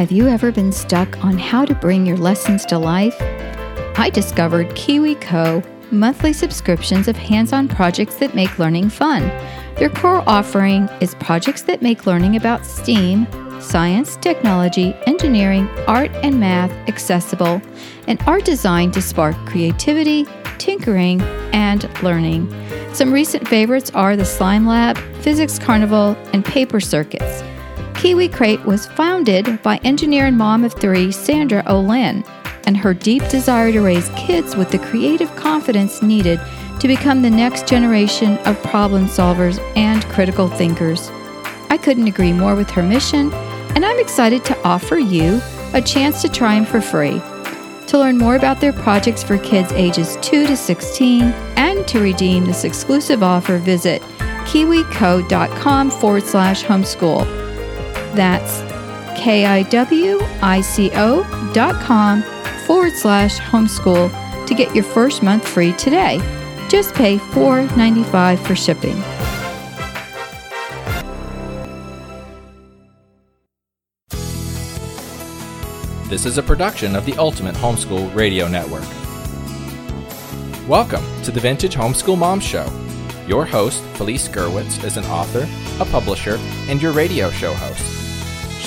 Have you ever been stuck on how to bring your lessons to life? I discovered KiwiCo monthly subscriptions of hands on projects that make learning fun. Their core offering is projects that make learning about STEAM, science, technology, engineering, art, and math accessible and are designed to spark creativity, tinkering, and learning. Some recent favorites are the Slime Lab, Physics Carnival, and Paper Circuits. Kiwi Crate was founded by engineer and mom of three, Sandra Olin, and her deep desire to raise kids with the creative confidence needed to become the next generation of problem solvers and critical thinkers. I couldn't agree more with her mission, and I'm excited to offer you a chance to try them for free. To learn more about their projects for kids ages 2 to 16 and to redeem this exclusive offer, visit kiwico.com forward slash homeschool. That's K I W I C O dot com forward slash homeschool to get your first month free today. Just pay $4.95 for shipping. This is a production of the Ultimate Homeschool Radio Network. Welcome to the Vintage Homeschool Mom Show. Your host, Felice Gerwitz, is an author, a publisher, and your radio show host.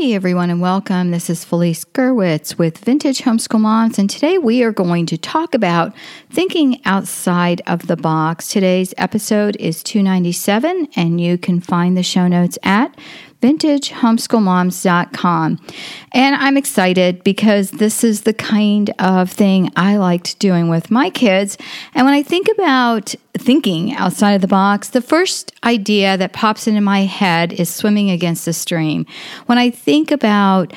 Hey everyone, and welcome. This is Felice Gerwitz with Vintage Homeschool Moms, and today we are going to talk about thinking outside of the box. Today's episode is 297, and you can find the show notes at vintagehomeschoolmoms.com. And I'm excited because this is the kind of thing I liked doing with my kids. And when I think about thinking outside of the box, the first idea that pops into my head is swimming against the stream. When I think about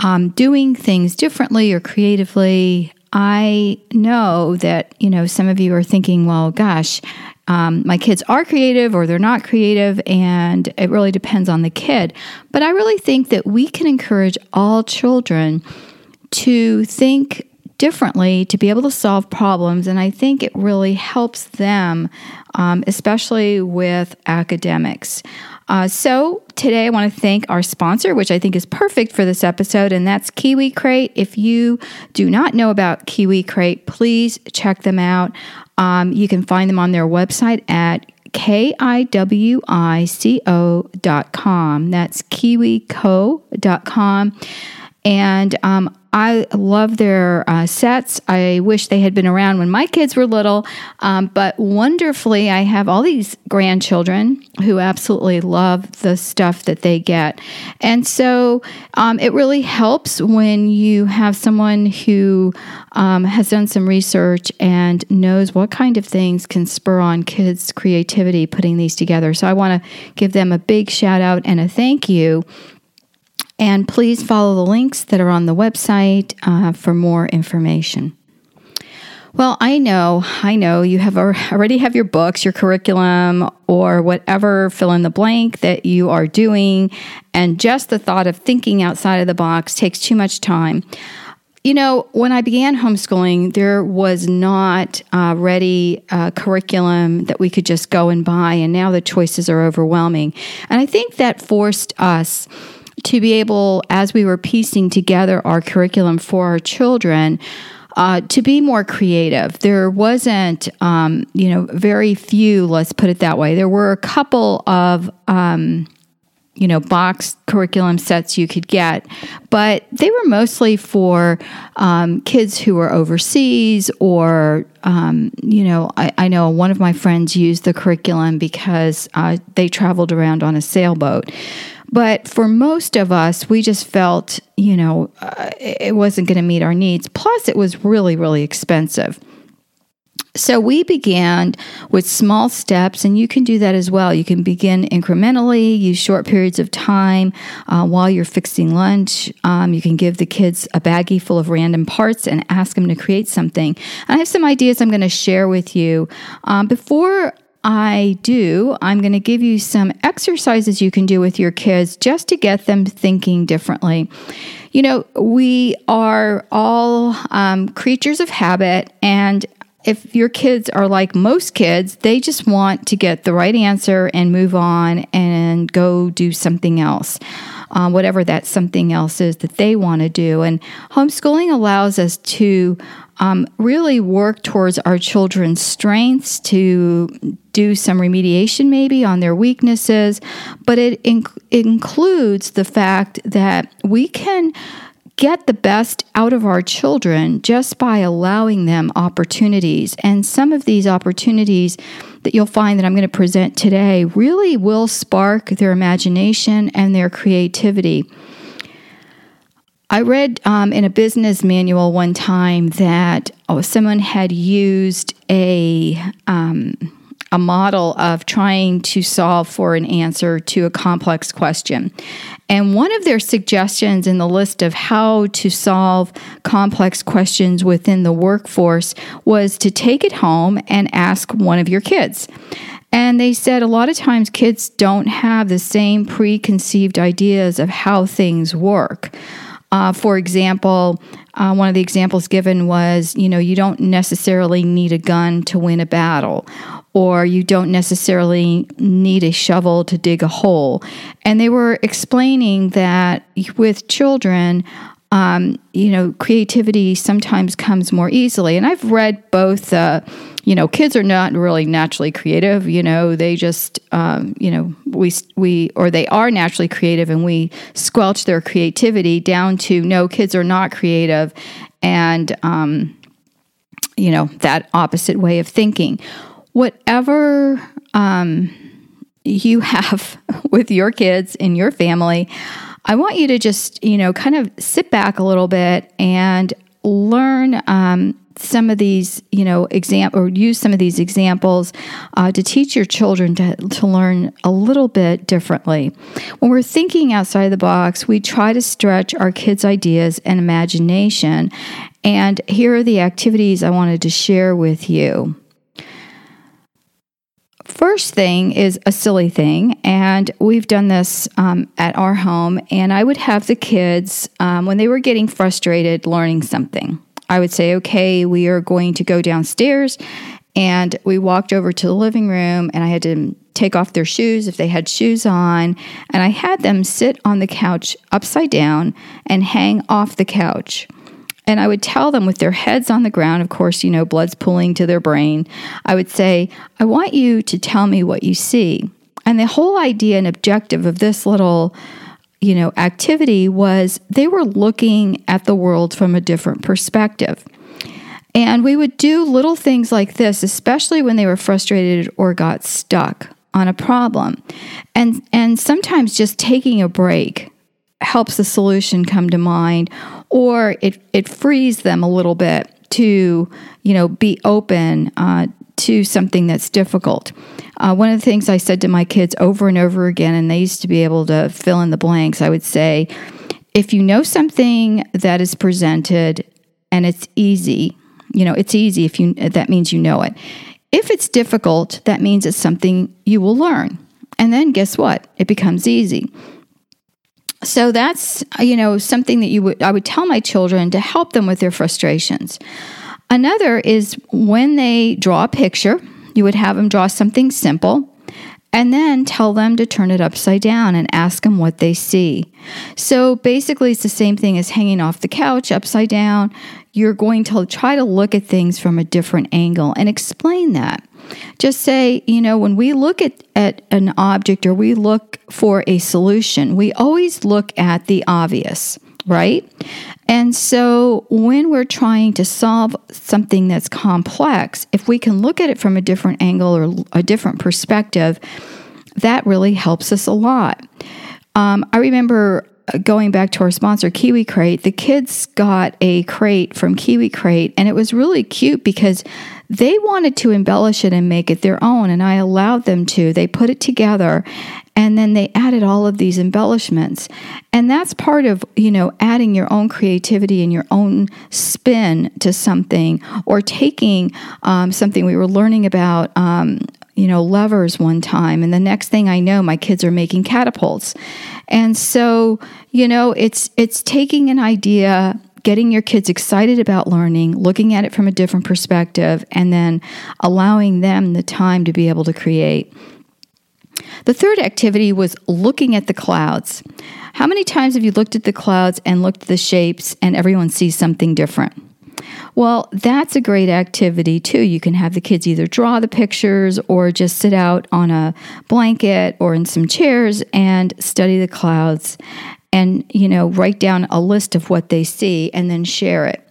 um, doing things differently or creatively, I know that, you know, some of you are thinking, well, gosh, um, my kids are creative or they're not creative, and it really depends on the kid. But I really think that we can encourage all children to think differently, to be able to solve problems, and I think it really helps them, um, especially with academics. Uh, so today I want to thank our sponsor, which I think is perfect for this episode, and that's Kiwi Crate. If you do not know about Kiwi Crate, please check them out. Um, you can find them on their website at kiwico.com. That's kiwico.com. And um, I love their uh, sets. I wish they had been around when my kids were little, um, but wonderfully, I have all these grandchildren who absolutely love the stuff that they get. And so um, it really helps when you have someone who um, has done some research and knows what kind of things can spur on kids' creativity putting these together. So I want to give them a big shout out and a thank you and please follow the links that are on the website uh, for more information. Well, I know, I know you have already have your books, your curriculum, or whatever fill in the blank that you are doing, and just the thought of thinking outside of the box takes too much time. You know, when I began homeschooling, there was not a ready uh, curriculum that we could just go and buy, and now the choices are overwhelming. And I think that forced us to be able, as we were piecing together our curriculum for our children, uh, to be more creative. There wasn't, um, you know, very few, let's put it that way. There were a couple of, um, you know, box curriculum sets you could get, but they were mostly for um, kids who were overseas or, um, you know, I, I, know one of my friends used the curriculum because uh, they traveled around on a sailboat. But for most of us, we just felt, you know, uh, it wasn't going to meet our needs. Plus, it was really, really expensive. So we began with small steps, and you can do that as well. You can begin incrementally, use short periods of time uh, while you're fixing lunch. Um, you can give the kids a baggie full of random parts and ask them to create something. I have some ideas I'm going to share with you. Um, before I do, I'm going to give you some exercises you can do with your kids just to get them thinking differently. You know, we are all um, creatures of habit, and if your kids are like most kids, they just want to get the right answer and move on and go do something else. Uh, whatever that something else is that they want to do. And homeschooling allows us to um, really work towards our children's strengths, to do some remediation maybe on their weaknesses, but it inc- includes the fact that we can get the best out of our children just by allowing them opportunities. And some of these opportunities that you'll find that I'm going to present today really will spark their imagination and their creativity. I read um, in a business manual one time that oh, someone had used a um, a model of trying to solve for an answer to a complex question. And one of their suggestions in the list of how to solve complex questions within the workforce was to take it home and ask one of your kids. And they said a lot of times kids don't have the same preconceived ideas of how things work. Uh, for example, uh, one of the examples given was you know, you don't necessarily need a gun to win a battle, or you don't necessarily need a shovel to dig a hole. And they were explaining that with children, um, you know, creativity sometimes comes more easily. And I've read both, uh, you know, kids are not really naturally creative. You know, they just, um, you know, we we or they are naturally creative, and we squelch their creativity down to no, kids are not creative, and um, you know that opposite way of thinking. Whatever um, you have with your kids in your family. I want you to just, you know, kind of sit back a little bit and learn um, some of these, you know, example or use some of these examples uh, to teach your children to, to learn a little bit differently. When we're thinking outside the box, we try to stretch our kids' ideas and imagination. And here are the activities I wanted to share with you first thing is a silly thing, and we've done this um, at our home. And I would have the kids, um, when they were getting frustrated learning something, I would say, okay, we are going to go downstairs. And we walked over to the living room, and I had to take off their shoes if they had shoes on. And I had them sit on the couch upside down and hang off the couch. And I would tell them with their heads on the ground, of course, you know, blood's pooling to their brain. I would say, I want you to tell me what you see. And the whole idea and objective of this little, you know, activity was they were looking at the world from a different perspective. And we would do little things like this, especially when they were frustrated or got stuck on a problem. And and sometimes just taking a break helps the solution come to mind or it, it frees them a little bit to you know be open uh, to something that's difficult. Uh, one of the things i said to my kids over and over again and they used to be able to fill in the blanks i would say if you know something that is presented and it's easy you know it's easy if you that means you know it. If it's difficult that means it's something you will learn. And then guess what? It becomes easy so that's you know something that you would I would tell my children to help them with their frustrations. Another is when they draw a picture, you would have them draw something simple and then tell them to turn it upside down and ask them what they see. So basically, it's the same thing as hanging off the couch upside down. You're going to try to look at things from a different angle and explain that. Just say, you know, when we look at, at an object or we look for a solution, we always look at the obvious, right? And so when we're trying to solve something that's complex, if we can look at it from a different angle or a different perspective, that really helps us a lot. Um, I remember uh, going back to our sponsor, Kiwi Crate, the kids got a crate from Kiwi Crate, and it was really cute because they wanted to embellish it and make it their own, and I allowed them to. They put it together and then they added all of these embellishments. And that's part of, you know, adding your own creativity and your own spin to something or taking um, something we were learning about. Um, you know, levers one time, and the next thing I know, my kids are making catapults. And so, you know, it's it's taking an idea getting your kids excited about learning, looking at it from a different perspective, and then allowing them the time to be able to create. The third activity was looking at the clouds. How many times have you looked at the clouds and looked at the shapes and everyone sees something different? Well, that's a great activity too. You can have the kids either draw the pictures or just sit out on a blanket or in some chairs and study the clouds and, you know, write down a list of what they see and then share it.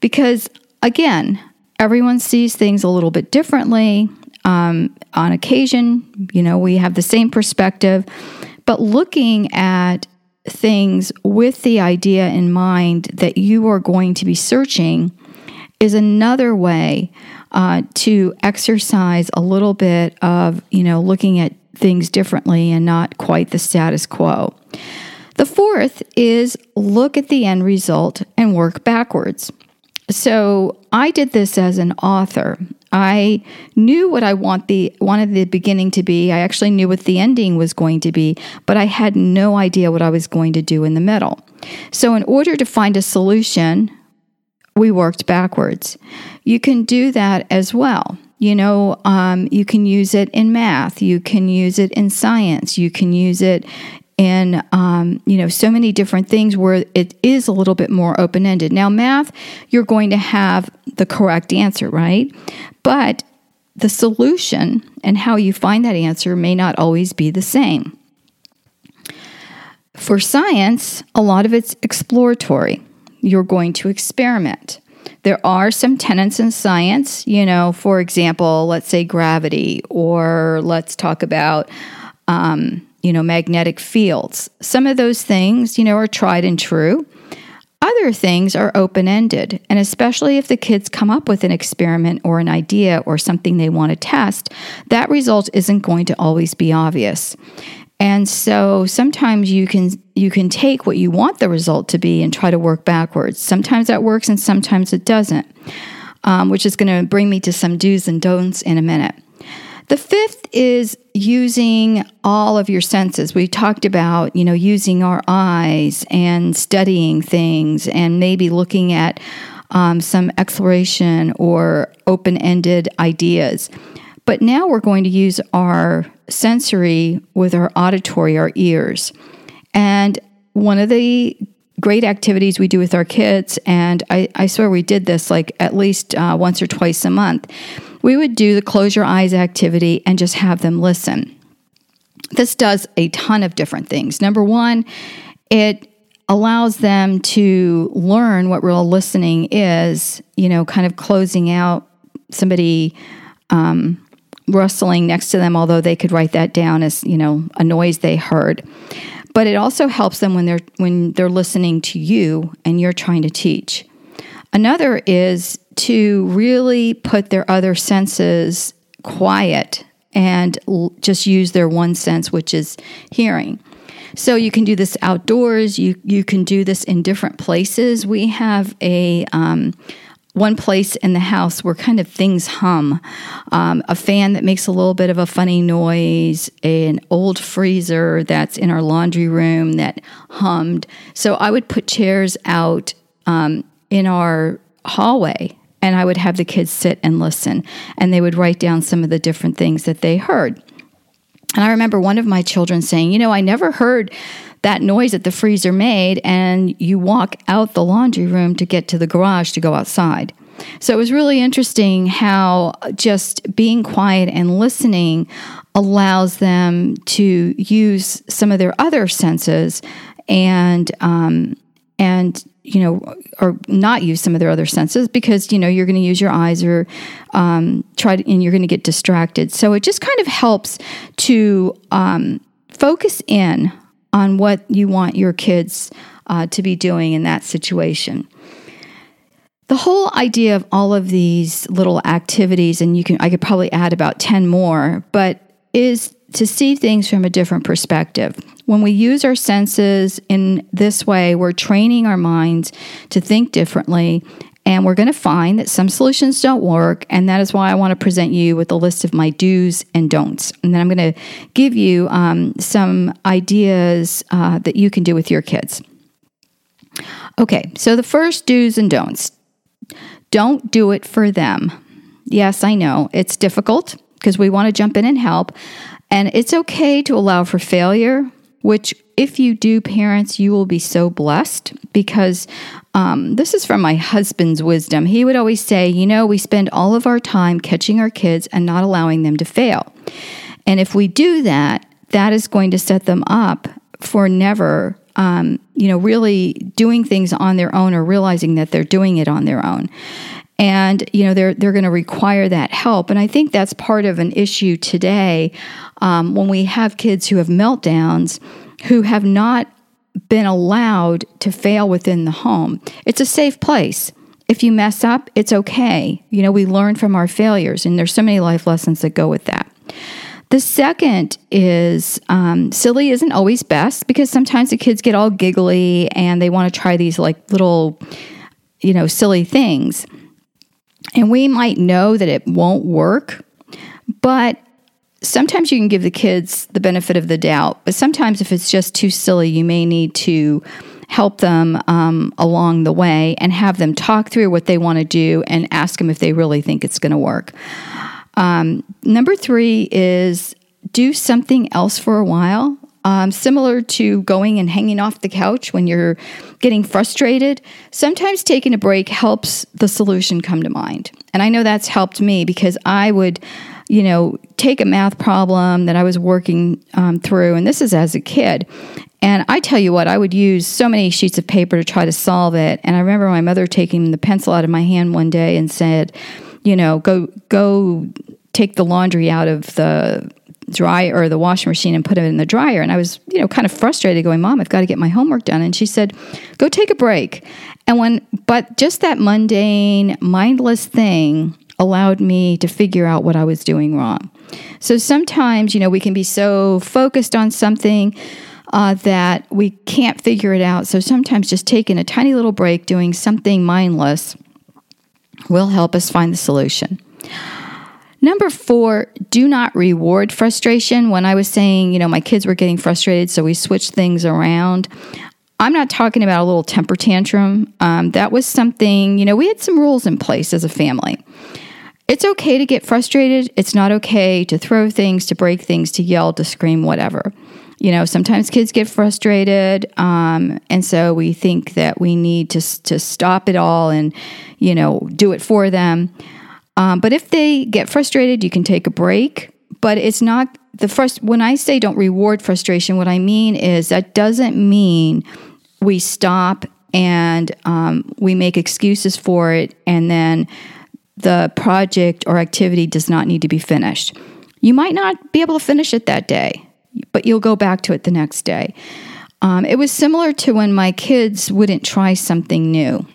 Because again, everyone sees things a little bit differently. Um, on occasion, you know, we have the same perspective, but looking at things with the idea in mind that you are going to be searching is another way uh, to exercise a little bit of, you know, looking at things differently and not quite the status quo. The fourth is look at the end result and work backwards. So I did this as an author. I knew what I want the wanted the beginning to be. I actually knew what the ending was going to be, but I had no idea what I was going to do in the middle. So in order to find a solution, we worked backwards. You can do that as well. You know, um, you can use it in math, you can use it in science, you can use it in um, you know so many different things where it is a little bit more open ended. Now, math, you're going to have the correct answer, right? But the solution and how you find that answer may not always be the same. For science, a lot of it's exploratory. You're going to experiment. There are some tenets in science, you know, for example, let's say gravity, or let's talk about um, you know, magnetic fields. Some of those things, you know, are tried and true. Other things are open ended, and especially if the kids come up with an experiment or an idea or something they want to test, that result isn't going to always be obvious. And so sometimes you can you can take what you want the result to be and try to work backwards. Sometimes that works and sometimes it doesn't, um, which is going to bring me to some do's and don'ts in a minute. The fifth is using all of your senses. We talked about, you know, using our eyes and studying things and maybe looking at um, some exploration or open ended ideas. But now we're going to use our sensory with our auditory, our ears. And one of the great activities we do with our kids, and I, I swear we did this like at least uh, once or twice a month, we would do the close your eyes activity and just have them listen. This does a ton of different things. Number one, it allows them to learn what real listening is, you know, kind of closing out somebody um, rustling next to them, although they could write that down as, you know, a noise they heard. But it also helps them when they're when they're listening to you and you're trying to teach. Another is to really put their other senses quiet and l- just use their one sense, which is hearing. So you can do this outdoors. You you can do this in different places. We have a um, one place in the house where kind of things hum. Um, a fan that makes a little bit of a funny noise, an old freezer that's in our laundry room that hummed. So I would put chairs out um, in our hallway and I would have the kids sit and listen and they would write down some of the different things that they heard. And I remember one of my children saying, You know, I never heard that noise that the freezer made, and you walk out the laundry room to get to the garage to go outside. So it was really interesting how just being quiet and listening allows them to use some of their other senses and um, and you know, or not use some of their other senses because you know you're going to use your eyes or um, try to, and you're going to get distracted. So it just kind of helps to um, focus in on what you want your kids uh, to be doing in that situation. The whole idea of all of these little activities, and you can I could probably add about 10 more, but is to see things from a different perspective. When we use our senses in this way, we're training our minds to think differently and we're going to find that some solutions don't work. And that is why I want to present you with a list of my do's and don'ts. And then I'm going to give you um, some ideas uh, that you can do with your kids. Okay, so the first do's and don'ts don't do it for them. Yes, I know it's difficult because we want to jump in and help. And it's okay to allow for failure, which, if you do, parents, you will be so blessed because um, this is from my husband's wisdom. He would always say, You know, we spend all of our time catching our kids and not allowing them to fail. And if we do that, that is going to set them up for never, um, you know, really doing things on their own or realizing that they're doing it on their own. And you know they're they're going to require that help, and I think that's part of an issue today um, when we have kids who have meltdowns who have not been allowed to fail within the home. It's a safe place. If you mess up, it's okay. You know, we learn from our failures, and there's so many life lessons that go with that. The second is um, silly isn't always best because sometimes the kids get all giggly and they want to try these like little, you know, silly things. And we might know that it won't work, but sometimes you can give the kids the benefit of the doubt, but sometimes if it's just too silly, you may need to help them um, along the way and have them talk through what they want to do and ask them if they really think it's going to work. Um, number three is do something else for a while. Um, similar to going and hanging off the couch when you're getting frustrated, sometimes taking a break helps the solution come to mind. And I know that's helped me because I would you know, take a math problem that I was working um, through, and this is as a kid. And I tell you what, I would use so many sheets of paper to try to solve it. And I remember my mother taking the pencil out of my hand one day and said, you know, go go take the laundry out of the dryer or the washing machine and put it in the dryer. And I was, you know, kind of frustrated going, Mom, I've got to get my homework done. And she said, Go take a break. And when, but just that mundane, mindless thing allowed me to figure out what I was doing wrong. So sometimes, you know, we can be so focused on something uh, that we can't figure it out. So sometimes just taking a tiny little break, doing something mindless, will help us find the solution. Number four, do not reward frustration. When I was saying, you know, my kids were getting frustrated, so we switched things around. I'm not talking about a little temper tantrum. Um, that was something, you know, we had some rules in place as a family. It's okay to get frustrated. It's not okay to throw things, to break things, to yell, to scream, whatever. You know, sometimes kids get frustrated, um, and so we think that we need to to stop it all and, you know, do it for them. Um, but if they get frustrated, you can take a break. But it's not the first. When I say don't reward frustration, what I mean is that doesn't mean we stop and um, we make excuses for it, and then the project or activity does not need to be finished. You might not be able to finish it that day, but you'll go back to it the next day. Um, it was similar to when my kids wouldn't try something new.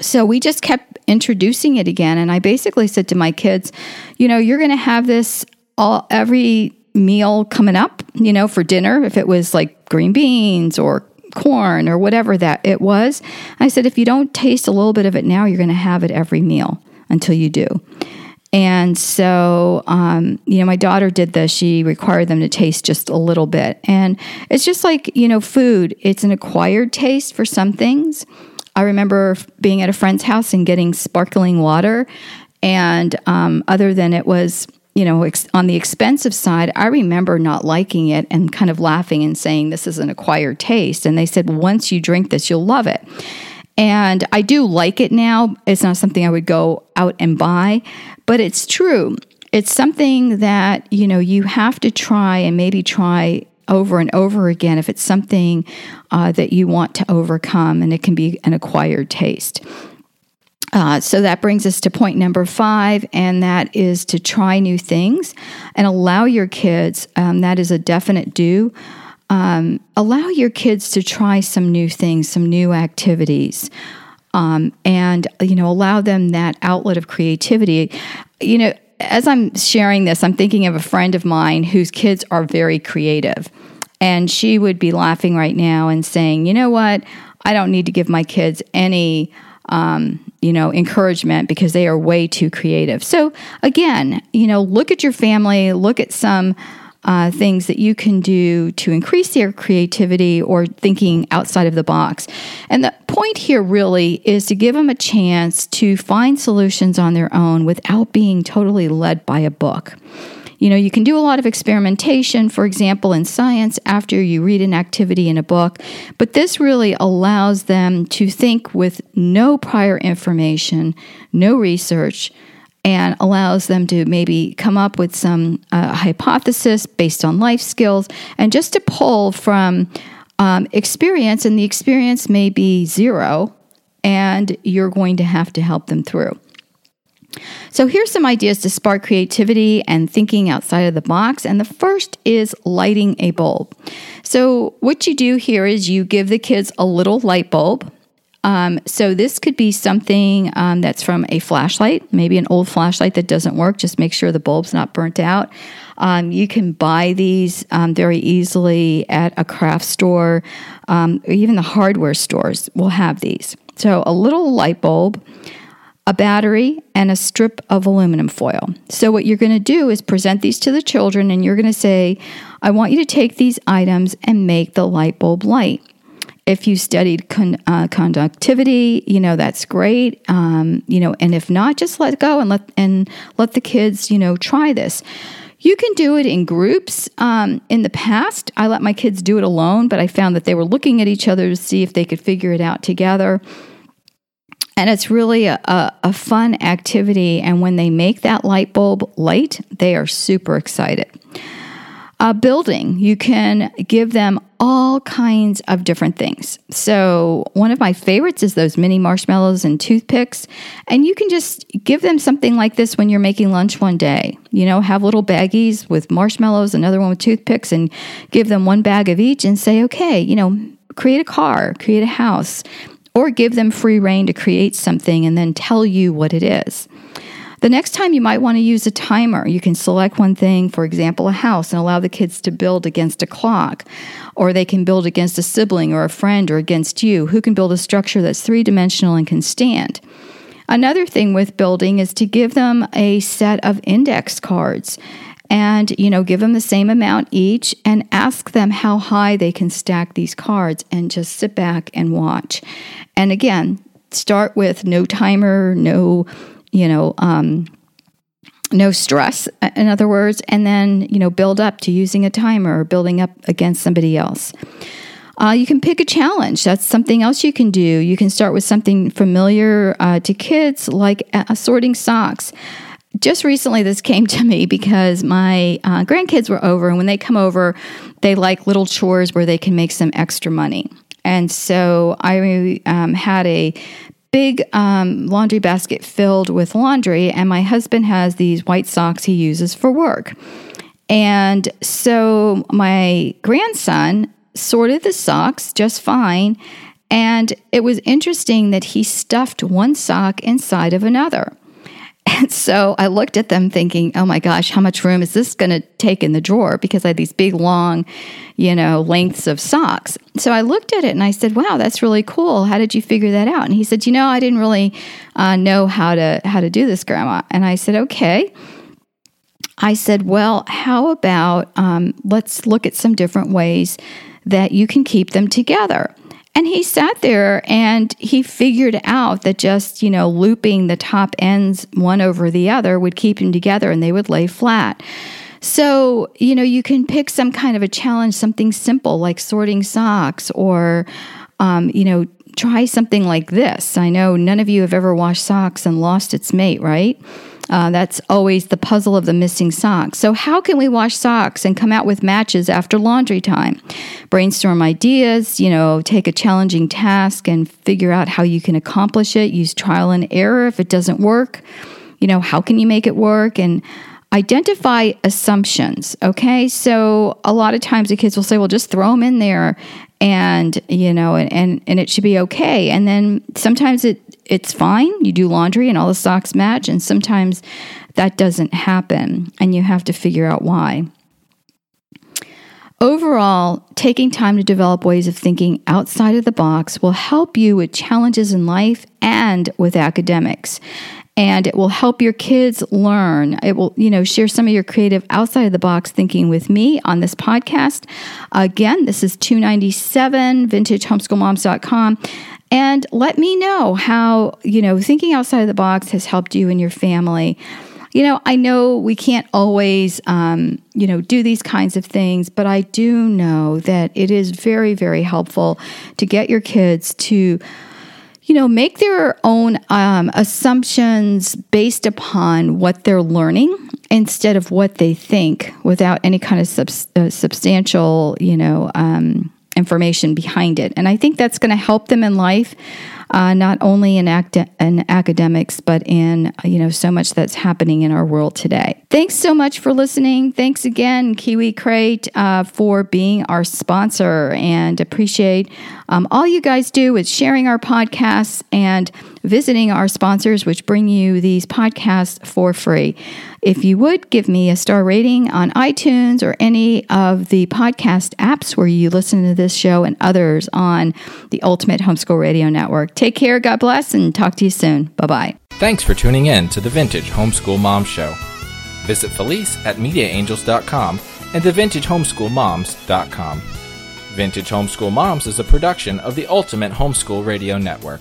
So we just kept introducing it again. And I basically said to my kids, you know, you're going to have this all every meal coming up, you know, for dinner, if it was like green beans or corn or whatever that it was. I said, if you don't taste a little bit of it now, you're going to have it every meal until you do. And so, um, you know, my daughter did this. She required them to taste just a little bit. And it's just like, you know, food, it's an acquired taste for some things. I remember being at a friend's house and getting sparkling water. And um, other than it was you know, ex- on the expensive side, I remember not liking it and kind of laughing and saying, This is an acquired taste. And they said, Once you drink this, you'll love it. And I do like it now. It's not something I would go out and buy, but it's true. It's something that, you know, you have to try and maybe try over and over again if it's something uh, that you want to overcome, and it can be an acquired taste. Uh, so that brings us to point number five, and that is to try new things and allow your kids, um, that is a definite do, um, allow your kids to try some new things, some new activities. Um, and you know allow them that outlet of creativity you know as i'm sharing this i'm thinking of a friend of mine whose kids are very creative and she would be laughing right now and saying you know what i don't need to give my kids any um, you know, encouragement because they are way too creative. So again, you know, look at your family, look at some uh, things that you can do to increase their creativity or thinking outside of the box. And the point here really is to give them a chance to find solutions on their own without being totally led by a book. You know, you can do a lot of experimentation, for example, in science after you read an activity in a book, but this really allows them to think with no prior information, no research, and allows them to maybe come up with some uh, hypothesis based on life skills and just to pull from um, experience, and the experience may be zero, and you're going to have to help them through. So, here's some ideas to spark creativity and thinking outside of the box. And the first is lighting a bulb. So, what you do here is you give the kids a little light bulb. Um, so, this could be something um, that's from a flashlight, maybe an old flashlight that doesn't work. Just make sure the bulb's not burnt out. Um, you can buy these um, very easily at a craft store, um, even the hardware stores will have these. So, a little light bulb a battery, and a strip of aluminum foil. So, what you're going to do is present these to the children, and you're going to say, I want you to take these items and make the light bulb light. If you studied con- uh, conductivity, you know that's great. Um, you know, and if not, just let go and let and let the kids, you know, try this. You can do it in groups. Um, in the past, I let my kids do it alone, but I found that they were looking at each other to see if they could figure it out together. And it's really a, a, a, fun activity. And when they make that light bulb light, they are super excited. Uh, building, you can give them all kinds of different things. So, one of my favorites is those mini marshmallows and toothpicks. And you can just give them something like this when you're making lunch one day. You know, have little baggies with marshmallows, another one with toothpicks, and give them one bag of each and say, okay, you know, create a car, create a house or give them free reign to create something and then tell you what it is. The next time you might want to use a timer. You can select one thing, for example, a house, and allow the kids to build against a clock. Or they can build against a sibling or a friend or against you, who can build a structure that's three dimensional and can stand. Another thing with building is to give them a set of index cards and you know give them the same amount each and ask them how high they can stack these cards and just sit back and watch and again start with no timer no you know um, no stress in other words and then you know build up to using a timer or building up against somebody else uh, you can pick a challenge. That's something else you can do. You can start with something familiar uh, to kids, like uh, sorting socks just recently this came to me because my uh, grandkids were over and when they come over they like little chores where they can make some extra money and so i um, had a big um, laundry basket filled with laundry and my husband has these white socks he uses for work. And so my grandson sorted the socks just fine and it was interesting that he stuffed one sock inside of another and so I looked at them thinking, oh my gosh, how much room is this going to take in the drawer? Because I had these big, long, you know, lengths of socks. So I looked at it and I said, wow, that's really cool. How did you figure that out? And he said, you know, I didn't really uh, know how to, how to do this, Grandma. And I said, okay. I said, well, how about um, let's look at some different ways that you can keep them together. And he sat there and he figured out that just, you know, looping the top ends one over the other would keep them together and they would lay flat. So, you know, you can pick some kind of a challenge, something simple like sorting socks or, um, you know, try something like this. I know none of you have ever washed socks and lost its mate, right? Uh, that's always the puzzle of the missing socks. So, how can we wash socks and come out with matches after laundry time? Brainstorm ideas, you know, take a challenging task and figure out how you can accomplish it. Use trial and error if it doesn't work. You know, how can you make it work? And identify assumptions. Okay. So a lot of times the kids will say, well, just throw them in there and, you know, and, and, and it should be okay. And then sometimes it, it's fine. You do laundry and all the socks match. And sometimes that doesn't happen and you have to figure out why. Overall, taking time to develop ways of thinking outside of the box will help you with challenges in life and with academics. And it will help your kids learn. It will, you know, share some of your creative outside of the box thinking with me on this podcast. Again, this is 297 vintagehomeschoolmoms.com. And let me know how, you know, thinking outside of the box has helped you and your family you know, I know we can't always, um, you know, do these kinds of things, but I do know that it is very, very helpful to get your kids to you know, make their own um, assumptions based upon what they're learning instead of what they think without any kind of sub- uh, substantial, you know, um, information behind it. And I think that's going to help them in life uh, not only in, in academics, but in you know so much that's happening in our world today. Thanks so much for listening. Thanks again, Kiwi Crate, uh, for being our sponsor, and appreciate um, all you guys do with sharing our podcasts and visiting our sponsors, which bring you these podcasts for free. If you would give me a star rating on iTunes or any of the podcast apps where you listen to this show and others on the Ultimate Homeschool Radio Network. Take care, God bless, and talk to you soon. Bye bye. Thanks for tuning in to the Vintage Homeschool Mom Show. Visit Felice at MediaAngels.com and TheVintageHomeschoolMoms.com. Vintage Homeschool Moms is a production of the Ultimate Homeschool Radio Network.